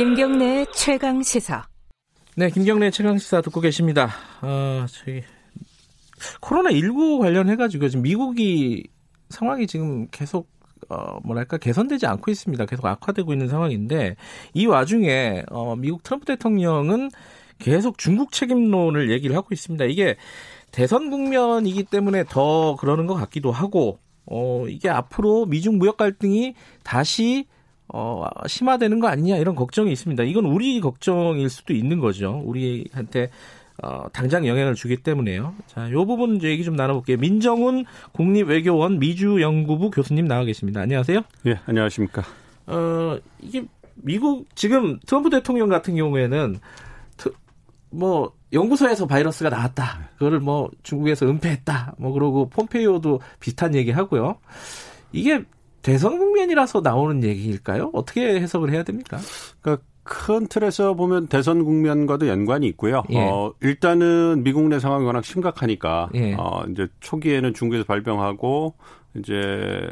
김경래 최강 시사. 네, 김경래 최강 시사 듣고 계십니다. 어, 저희 코로나 19 관련해 가지고 지금 미국이 상황이 지금 계속 어, 뭐랄까 개선되지 않고 있습니다. 계속 악화되고 있는 상황인데 이 와중에 어, 미국 트럼프 대통령은 계속 중국 책임론을 얘기를 하고 있습니다. 이게 대선 국면이기 때문에 더 그러는 것 같기도 하고 어, 이게 앞으로 미중 무역 갈등이 다시 어, 심화되는 거 아니냐 이런 걱정이 있습니다. 이건 우리 걱정일 수도 있는 거죠. 우리한테 어, 당장 영향을 주기 때문에요. 자, 요 부분 이제 얘기 좀 나눠볼게요. 민정훈 국립외교원 미주연구부 교수님 나와 계십니다. 안녕하세요. 예, 안녕하십니까. 어, 이게 미국 지금 트럼프 대통령 같은 경우에는 트, 뭐 연구소에서 바이러스가 나왔다. 그거를 뭐 중국에서 은폐했다. 뭐 그러고 폼페이오도 비슷한 얘기 하고요. 이게 대선 국면이라서 나오는 얘기일까요? 어떻게 해석을 해야 됩니까? 그러니까 큰 틀에서 보면 대선 국면과도 연관이 있고요. 예. 어, 일단은 미국 내 상황이 워낙 심각하니까 예. 어, 이제 초기에는 중국에서 발병하고 이제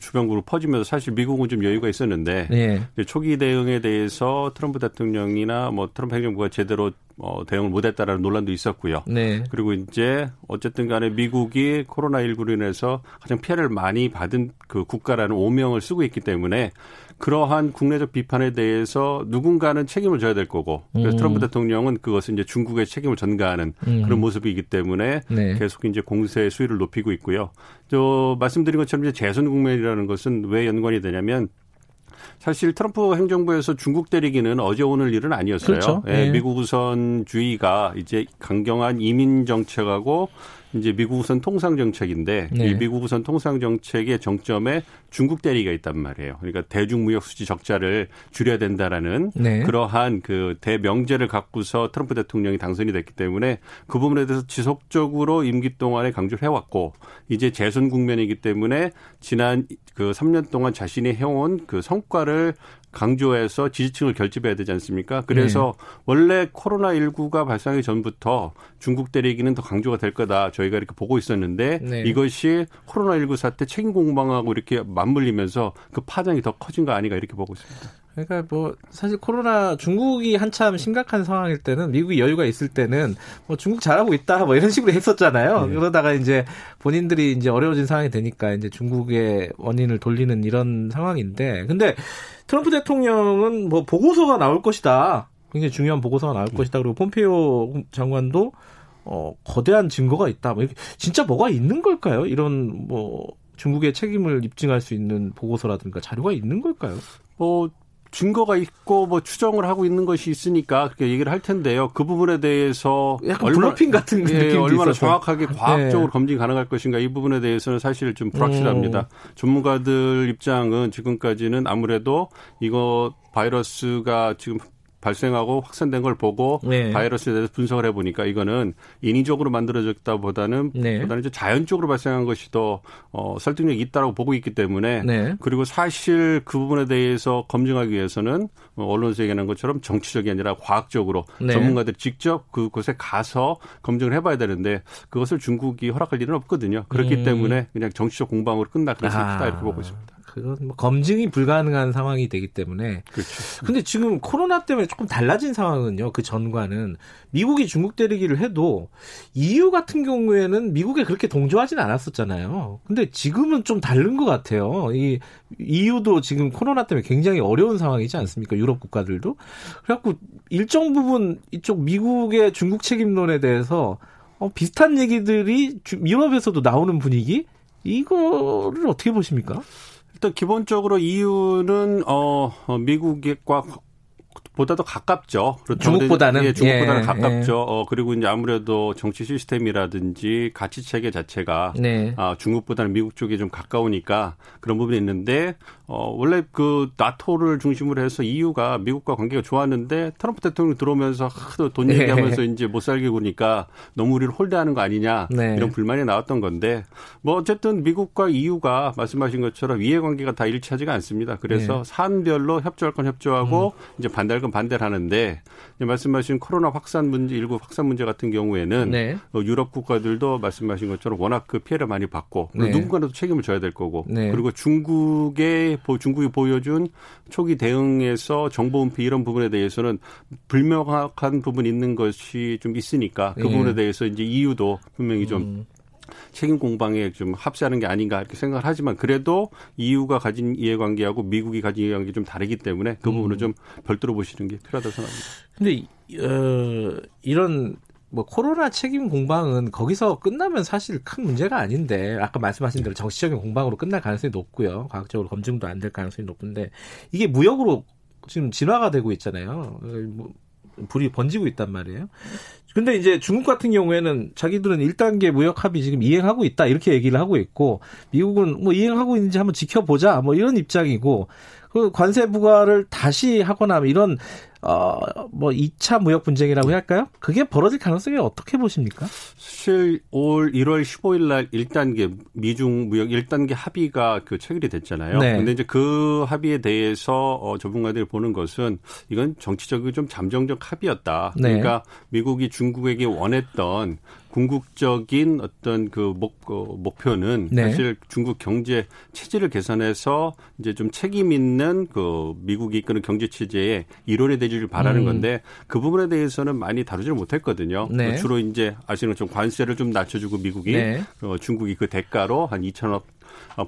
주변국으로 퍼지면서 사실 미국은 좀 여유가 있었는데 예. 초기 대응에 대해서 트럼프 대통령이나 뭐 트럼프 행정부가 제대로 어, 대응을 못했다라는 논란도 있었고요. 네. 그리고 이제 어쨌든 간에 미국이 코로나19로 인해서 가장 피해를 많이 받은 그 국가라는 오명을 쓰고 있기 때문에 그러한 국내적 비판에 대해서 누군가는 책임을 져야 될 거고 그래서 음. 트럼프 대통령은 그것을 이제 중국의 책임을 전가하는 음. 그런 모습이기 때문에 네. 계속 이제 공세의 수위를 높이고 있고요. 저 말씀드린 것처럼 이제 재선 국면이라는 것은 왜 연관이 되냐면 사실 트럼프 행정부에서 중국 때리기는 어제 오늘 일은 아니었어요. 그렇죠. 예, 네. 미국 우선주의가 이제 강경한 이민 정책하고 이제 미국 우선 통상 정책인데 네. 이 미국 우선 통상 정책의 정점에 중국 대리가 있단 말이에요. 그러니까 대중 무역 수지 적자를 줄여야 된다라는 네. 그러한 그 대명제를 갖고서 트럼프 대통령이 당선이 됐기 때문에 그 부분에 대해서 지속적으로 임기 동안에 강조를 해왔고 이제 재선 국면이기 때문에 지난 그 3년 동안 자신이 해온 그 성과를 강조해서 지지층을 결집해야 되지 않습니까? 그래서 네. 원래 코로나19가 발생하기 전부터 중국 때리기는 더 강조가 될 거다. 저희가 이렇게 보고 있었는데 네. 이것이 코로나19 사태 책임 공방하고 이렇게 맞물리면서 그 파장이 더 커진 거 아닌가 이렇게 보고 있습니다. 그러니까 뭐 사실 코로나 중국이 한참 심각한 상황일 때는 미국이 여유가 있을 때는 뭐 중국 잘하고 있다 뭐 이런 식으로 했었잖아요. 네. 그러다가 이제 본인들이 이제 어려워진 상황이 되니까 이제 중국의 원인을 돌리는 이런 상황인데 근데 트럼프 대통령은 뭐 보고서가 나올 것이다. 굉장히 중요한 보고서가 나올 네. 것이다. 그리고 폼페이오 장관도 어 거대한 증거가 있다. 뭐 진짜 뭐가 있는 걸까요? 이런 뭐 중국의 책임을 입증할 수 있는 보고서라든가 자료가 있는 걸까요? 뭐 증거가 있고 뭐 추정을 하고 있는 것이 있으니까 그렇게 얘기를 할 텐데요. 그 부분에 대해서 약간 얼마, 블러핑 같은 예, 느낌도 얼마나 있어서. 정확하게 과학적으로 네. 검증 가능할 것인가 이 부분에 대해서는 사실 좀 불확실합니다. 음. 전문가들 입장은 지금까지는 아무래도 이거 바이러스가 지금 발생하고 확산된 걸 보고 네. 바이러스에 대해서 분석을 해보니까 이거는 인위적으로 만들어졌다 보다는 네. 보다는 이제 자연적으로 발생한 것이 더 어, 설득력이 있다라고 보고 있기 때문에 네. 그리고 사실 그 부분에 대해서 검증하기 위해서는 어, 언론에서 얘기하는 것처럼 정치적이 아니라 과학적으로 네. 전문가들이 직접 그곳에 가서 검증을 해봐야 되는데 그것을 중국이 허락할 일은 없거든요. 그렇기 음. 때문에 그냥 정치적 공방으로 끝날 가능성이 크다 이렇게 보고 있습니다. 그건 뭐 검증이 불가능한 상황이 되기 때문에. 그렇죠. 근데 지금 코로나 때문에 조금 달라진 상황은요. 그 전과는 미국이 중국 때리기를 해도 EU 같은 경우에는 미국에 그렇게 동조하진 않았었잖아요. 근데 지금은 좀 다른 것 같아요. 이 EU도 지금 코로나 때문에 굉장히 어려운 상황이지 않습니까? 유럽 국가들도. 그래갖고 일정 부분 이쪽 미국의 중국 책임론에 대해서 어, 비슷한 얘기들이 유럽에서도 나오는 분위기? 이거를 어떻게 보십니까? 일단 기본적으로 이유는 어 미국과 보다도 가깝죠. 그렇죠. 중국보다는 예, 중국보다는 예, 가깝죠. 예. 어 그리고 이제 아무래도 정치 시스템이라든지 가치 체계 자체가 네. 아, 중국보다는 미국 쪽에 좀 가까우니까 그런 부분이 있는데 어 원래 그 나토를 중심으로 해서 EU가 미국과 관계가 좋았는데 트럼프 대통령 들어오면서 하도 돈 네. 얘기하면서 이제 못 살게 구니까 너무 우리를 홀대하는 거 아니냐 네. 이런 불만이 나왔던 건데 뭐 어쨌든 미국과 EU가 말씀하신 것처럼 이해관계가 다 일치하지가 않습니다. 그래서 네. 산별로 협조할 건 협조하고 음. 이제 반건 반대를 하는데 말씀하신 코로나 확산 문제, 일부 확산 문제 같은 경우에는 네. 어, 유럽 국가들도 말씀하신 것처럼 워낙 그 피해를 많이 받고 네. 누군가라도 책임을 져야 될 거고 네. 그리고 중국의 중국이 보여준 초기 대응에서 정보 은폐 이런 부분에 대해서는 불명확한 부분이 있는 것이 좀 있으니까 그 예. 부분에 대해서 이제 이유도 분명히 좀 음. 책임 공방에 좀 합세하는 게 아닌가 이렇게 생각을 하지만 그래도 EU가 가진 이해관계하고 미국이 가진 이해관계 좀 다르기 때문에 그 부분을 음. 좀 별도로 보시는 게 필요하다고 생각합니다. 근데 어, 이런 뭐 코로나 책임 공방은 거기서 끝나면 사실 큰 문제가 아닌데 아까 말씀하신 대로 정치적인 공방으로 끝날 가능성이 높고요. 과학적으로 검증도 안 될 가능성이 높은데 이게 무역으로 지금 진화가 되고 있잖아요. 뭐 불이 번지고 있단 말이에요. 근데 이제 중국 같은 경우에는 자기들은 1단계 무역 합의 지금 이행하고 있다 이렇게 얘기를 하고 있고 미국은 뭐 이행하고 있는지 한번 지켜보자 뭐 이런 입장이고 그 관세 부과를 다시 하거나 이런 어뭐 2차 무역 분쟁이라고 할까요? 그게 벌어질 가능성이 어떻게 보십니까? 사실 올 1월 15일 날 1단계 미중 무역 1단계 합의가 그 체결이 됐잖아요. 네. 근데 이제 그 합의에 대해서 어 전문가들이 보는 것은 이건 정치적으로 좀 잠정적 합의였다. 네. 그러니까 미국이 중국에게 원했던 궁극적인 어떤 그 목, 그 목표는 네. 사실 중국 경제 체제를 개선해서 이제 좀 책임 있는 그 미국이 이끄는 경제 체제의 이론에 되지를 바라는 음. 건데 그 부분에 대해서는 많이 다루지를 못했거든요. 네. 주로 이제 아시는 것처럼 관세를 좀 낮춰주고 미국이 네. 어, 중국이 그 대가로 한 2천억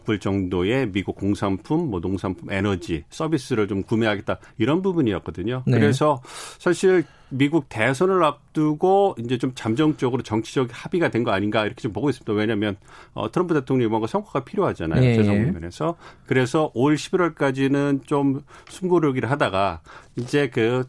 불 정도의 미국 공산품, 뭐 농산품, 에너지, 서비스를 좀 구매하겠다 이런 부분이었거든요. 네. 그래서 사실 미국 대선을 앞두고 이제 좀 잠정적으로 정치적 합의가 된 거 아닌가 이렇게 좀 보고 있습니다. 왜냐하면 어, 트럼프 대통령이 뭔가 성과가 필요하잖아요. 네. 재정 부면에서 그래서 올 11월까지는 좀 숨고르기를 하다가 이제 그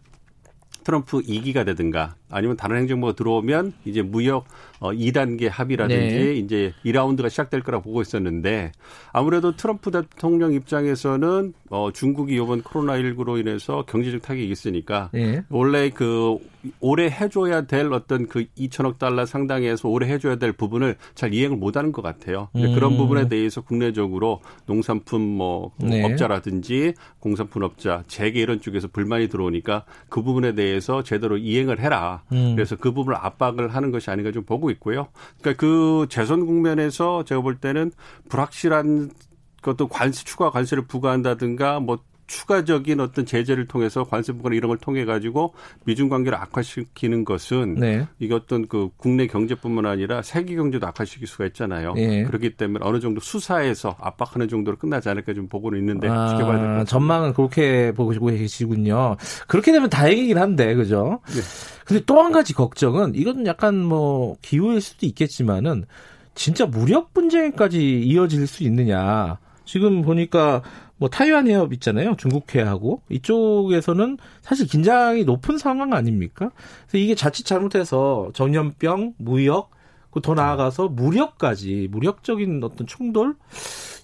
트럼프 2기가 되든가 아니면 다른 행정부가 들어오면 이제 무역 어 2단계 합의라든지 네. 이제 2라운드가 시작될 거라 보고 있었는데 아무래도 트럼프 대통령 입장에서는 어 중국이 이번 코로나 19로 인해서 경제적 타격이 있으니까 네. 원래 그 올해 해줘야 될 어떤 그 2천억 달러 상당에서 올해 해줘야 될 부분을 잘 이행을 못하는 것 같아요. 음. 그런 부분에 대해서 국내적으로 농산품 뭐 네. 업자라든지 공산품 업자, 재계 이런 쪽에서 불만이 들어오니까 그 부분에 대해서 제대로 이행을 해라. 음. 그래서 그 부분을 압박을 하는 것이 아닌가 좀 보고 있고요. 그러니까 그 재선 국면에서 제가 볼 때는 불확실한 것도 관세 추가 관세를 부과한다든가 뭐 추가적인 어떤 제재를 통해서 관세 부과 이런 걸 통해 가지고 미중 관계를 악화시키는 것은 네. 이게 어떤 그 국내 경제뿐만 아니라 세계 경제도 악화시킬 수가 있잖아요. 네. 그렇기 때문에 어느 정도 수사에서 압박하는 정도로 끝나지 않을까 좀 보고는 있는데 아, 지켜봐야 될것 같습니다. 전망은 그렇게 보고 계시군요. 그렇게 되면 다행이긴 한데 그죠? 네. 근데 또 한 가지 걱정은 이건 약간 뭐 기후일 수도 있겠지만은 진짜 무력 분쟁까지 이어질 수 있느냐. 지금 보니까 뭐 타이완 해협 있잖아요. 중국해하고 이쪽에서는 사실 긴장이 높은 상황 아닙니까? 그래서 이게 자칫 잘못해서 전염병, 무역, 더 나아가서 무력까지 무력적인 어떤 충돌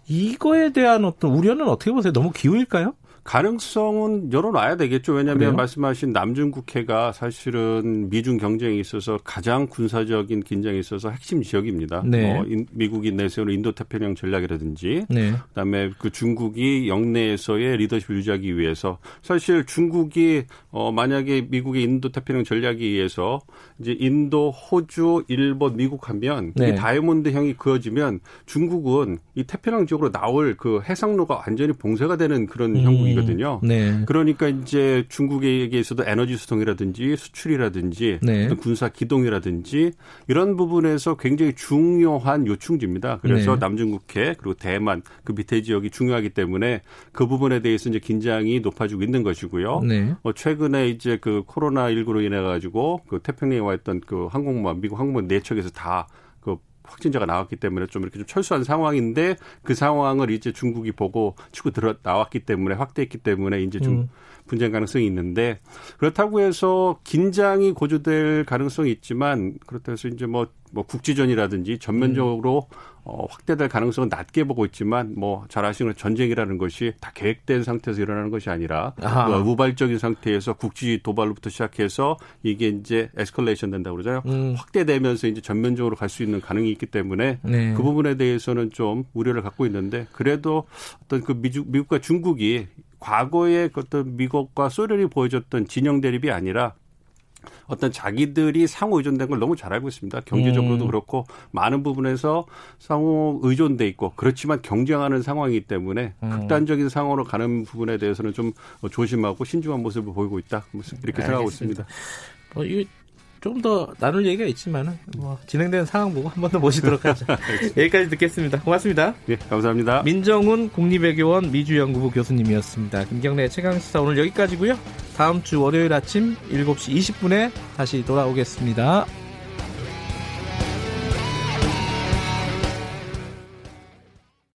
이거에 대한 어떤 우려는 어떻게 보세요? 너무 기우일까요? 가능성은 열어놔야 되겠죠. 왜냐하면 그래요? 말씀하신 남중 국해가 사실은 미중 경쟁에 있어서 가장 군사적인 긴장에 있어서 핵심 지역입니다. 네. 뭐 미국이 내세우는 인도태평양 전략이라든지 네. 그다음에 그 중국이 영내에서의 리더십을 유지하기 위해서 사실 중국이 어 만약에 미국의 인도태평양 전략에 의해서 이제 인도, 호주, 일본, 미국 하면 네. 이 다이아몬드 형이 그어지면 중국은 이 태평양 지역으로 나올 그 해상로가 완전히 봉쇄가 되는 그런 음. 형국이 아거든요 네. 그러니까 이제 중국에게서도 에너지 수송이라든지 수출이라든지 네. 군사 기동이라든지 이런 부분에서 굉장히 중요한 요충지입니다. 그래서 네. 남중국해 그리고 대만 그 밑에 지역이 중요하기 때문에 그 부분에 대해서 이제 긴장이 높아지고 있는 것이고요. 네. 어, 최근에 이제 그 코로나 19로 인해 가지고 그 태평양에 와 있던 그 항공모함 미국 항공모함 네 척에서 다 확진자가 나왔기 때문에 좀 이렇게 좀 철수한 상황인데 그 상황을 이제 중국이 보고 치고 들어 나왔기 때문에 확대했기 때문에 이제 좀 음. 분쟁 가능성이 있는데 그렇다고 해서 긴장이 고조될 가능성이 있지만 그렇다고 해서 이제 뭐, 뭐 국지전이라든지 전면적으로 음. 어, 확대될 가능성은 낮게 보고 있지만 뭐 잘 아시는 전쟁이라는 것이 다 계획된 상태에서 일어나는 것이 아니라 뭐 우발적인 상태에서 국지 도발로부터 시작해서 이게 이제 에스컬레이션 된다고 그러잖아요. 음. 확대되면서 이제 전면적으로 갈 수 있는 가능이 있기 때문에 네. 그 부분에 대해서는 좀 우려를 갖고 있는데 그래도 어떤 그 미국, 미국과 중국이 과거의 어떤 미국과 소련이 보여줬던 진영 대립이 아니라 어떤 자기들이 상호 의존된 걸 너무 잘 알고 있습니다. 경제적으로도 음. 그렇고 많은 부분에서 상호 의존돼 있고 그렇지만 경쟁하는 상황이기 때문에 음. 극단적인 상황으로 가는 부분에 대해서는 좀 조심하고 신중한 모습을 보이고 있다. 이렇게 생각하고 있습니다. 어, 이 좀더 나눌 얘기가 있지만은 뭐 진행되는 상황 보고 한 번 더 모시도록 하죠. 여기까지 듣겠습니다. 고맙습니다. 예, 감사합니다. 민정훈 국립외교원 미주연구부 교수님이었습니다. 김경래 최강 시사 오늘 여기까지고요. 다음 주 월요일 아침 7시 20분에 다시 돌아오겠습니다.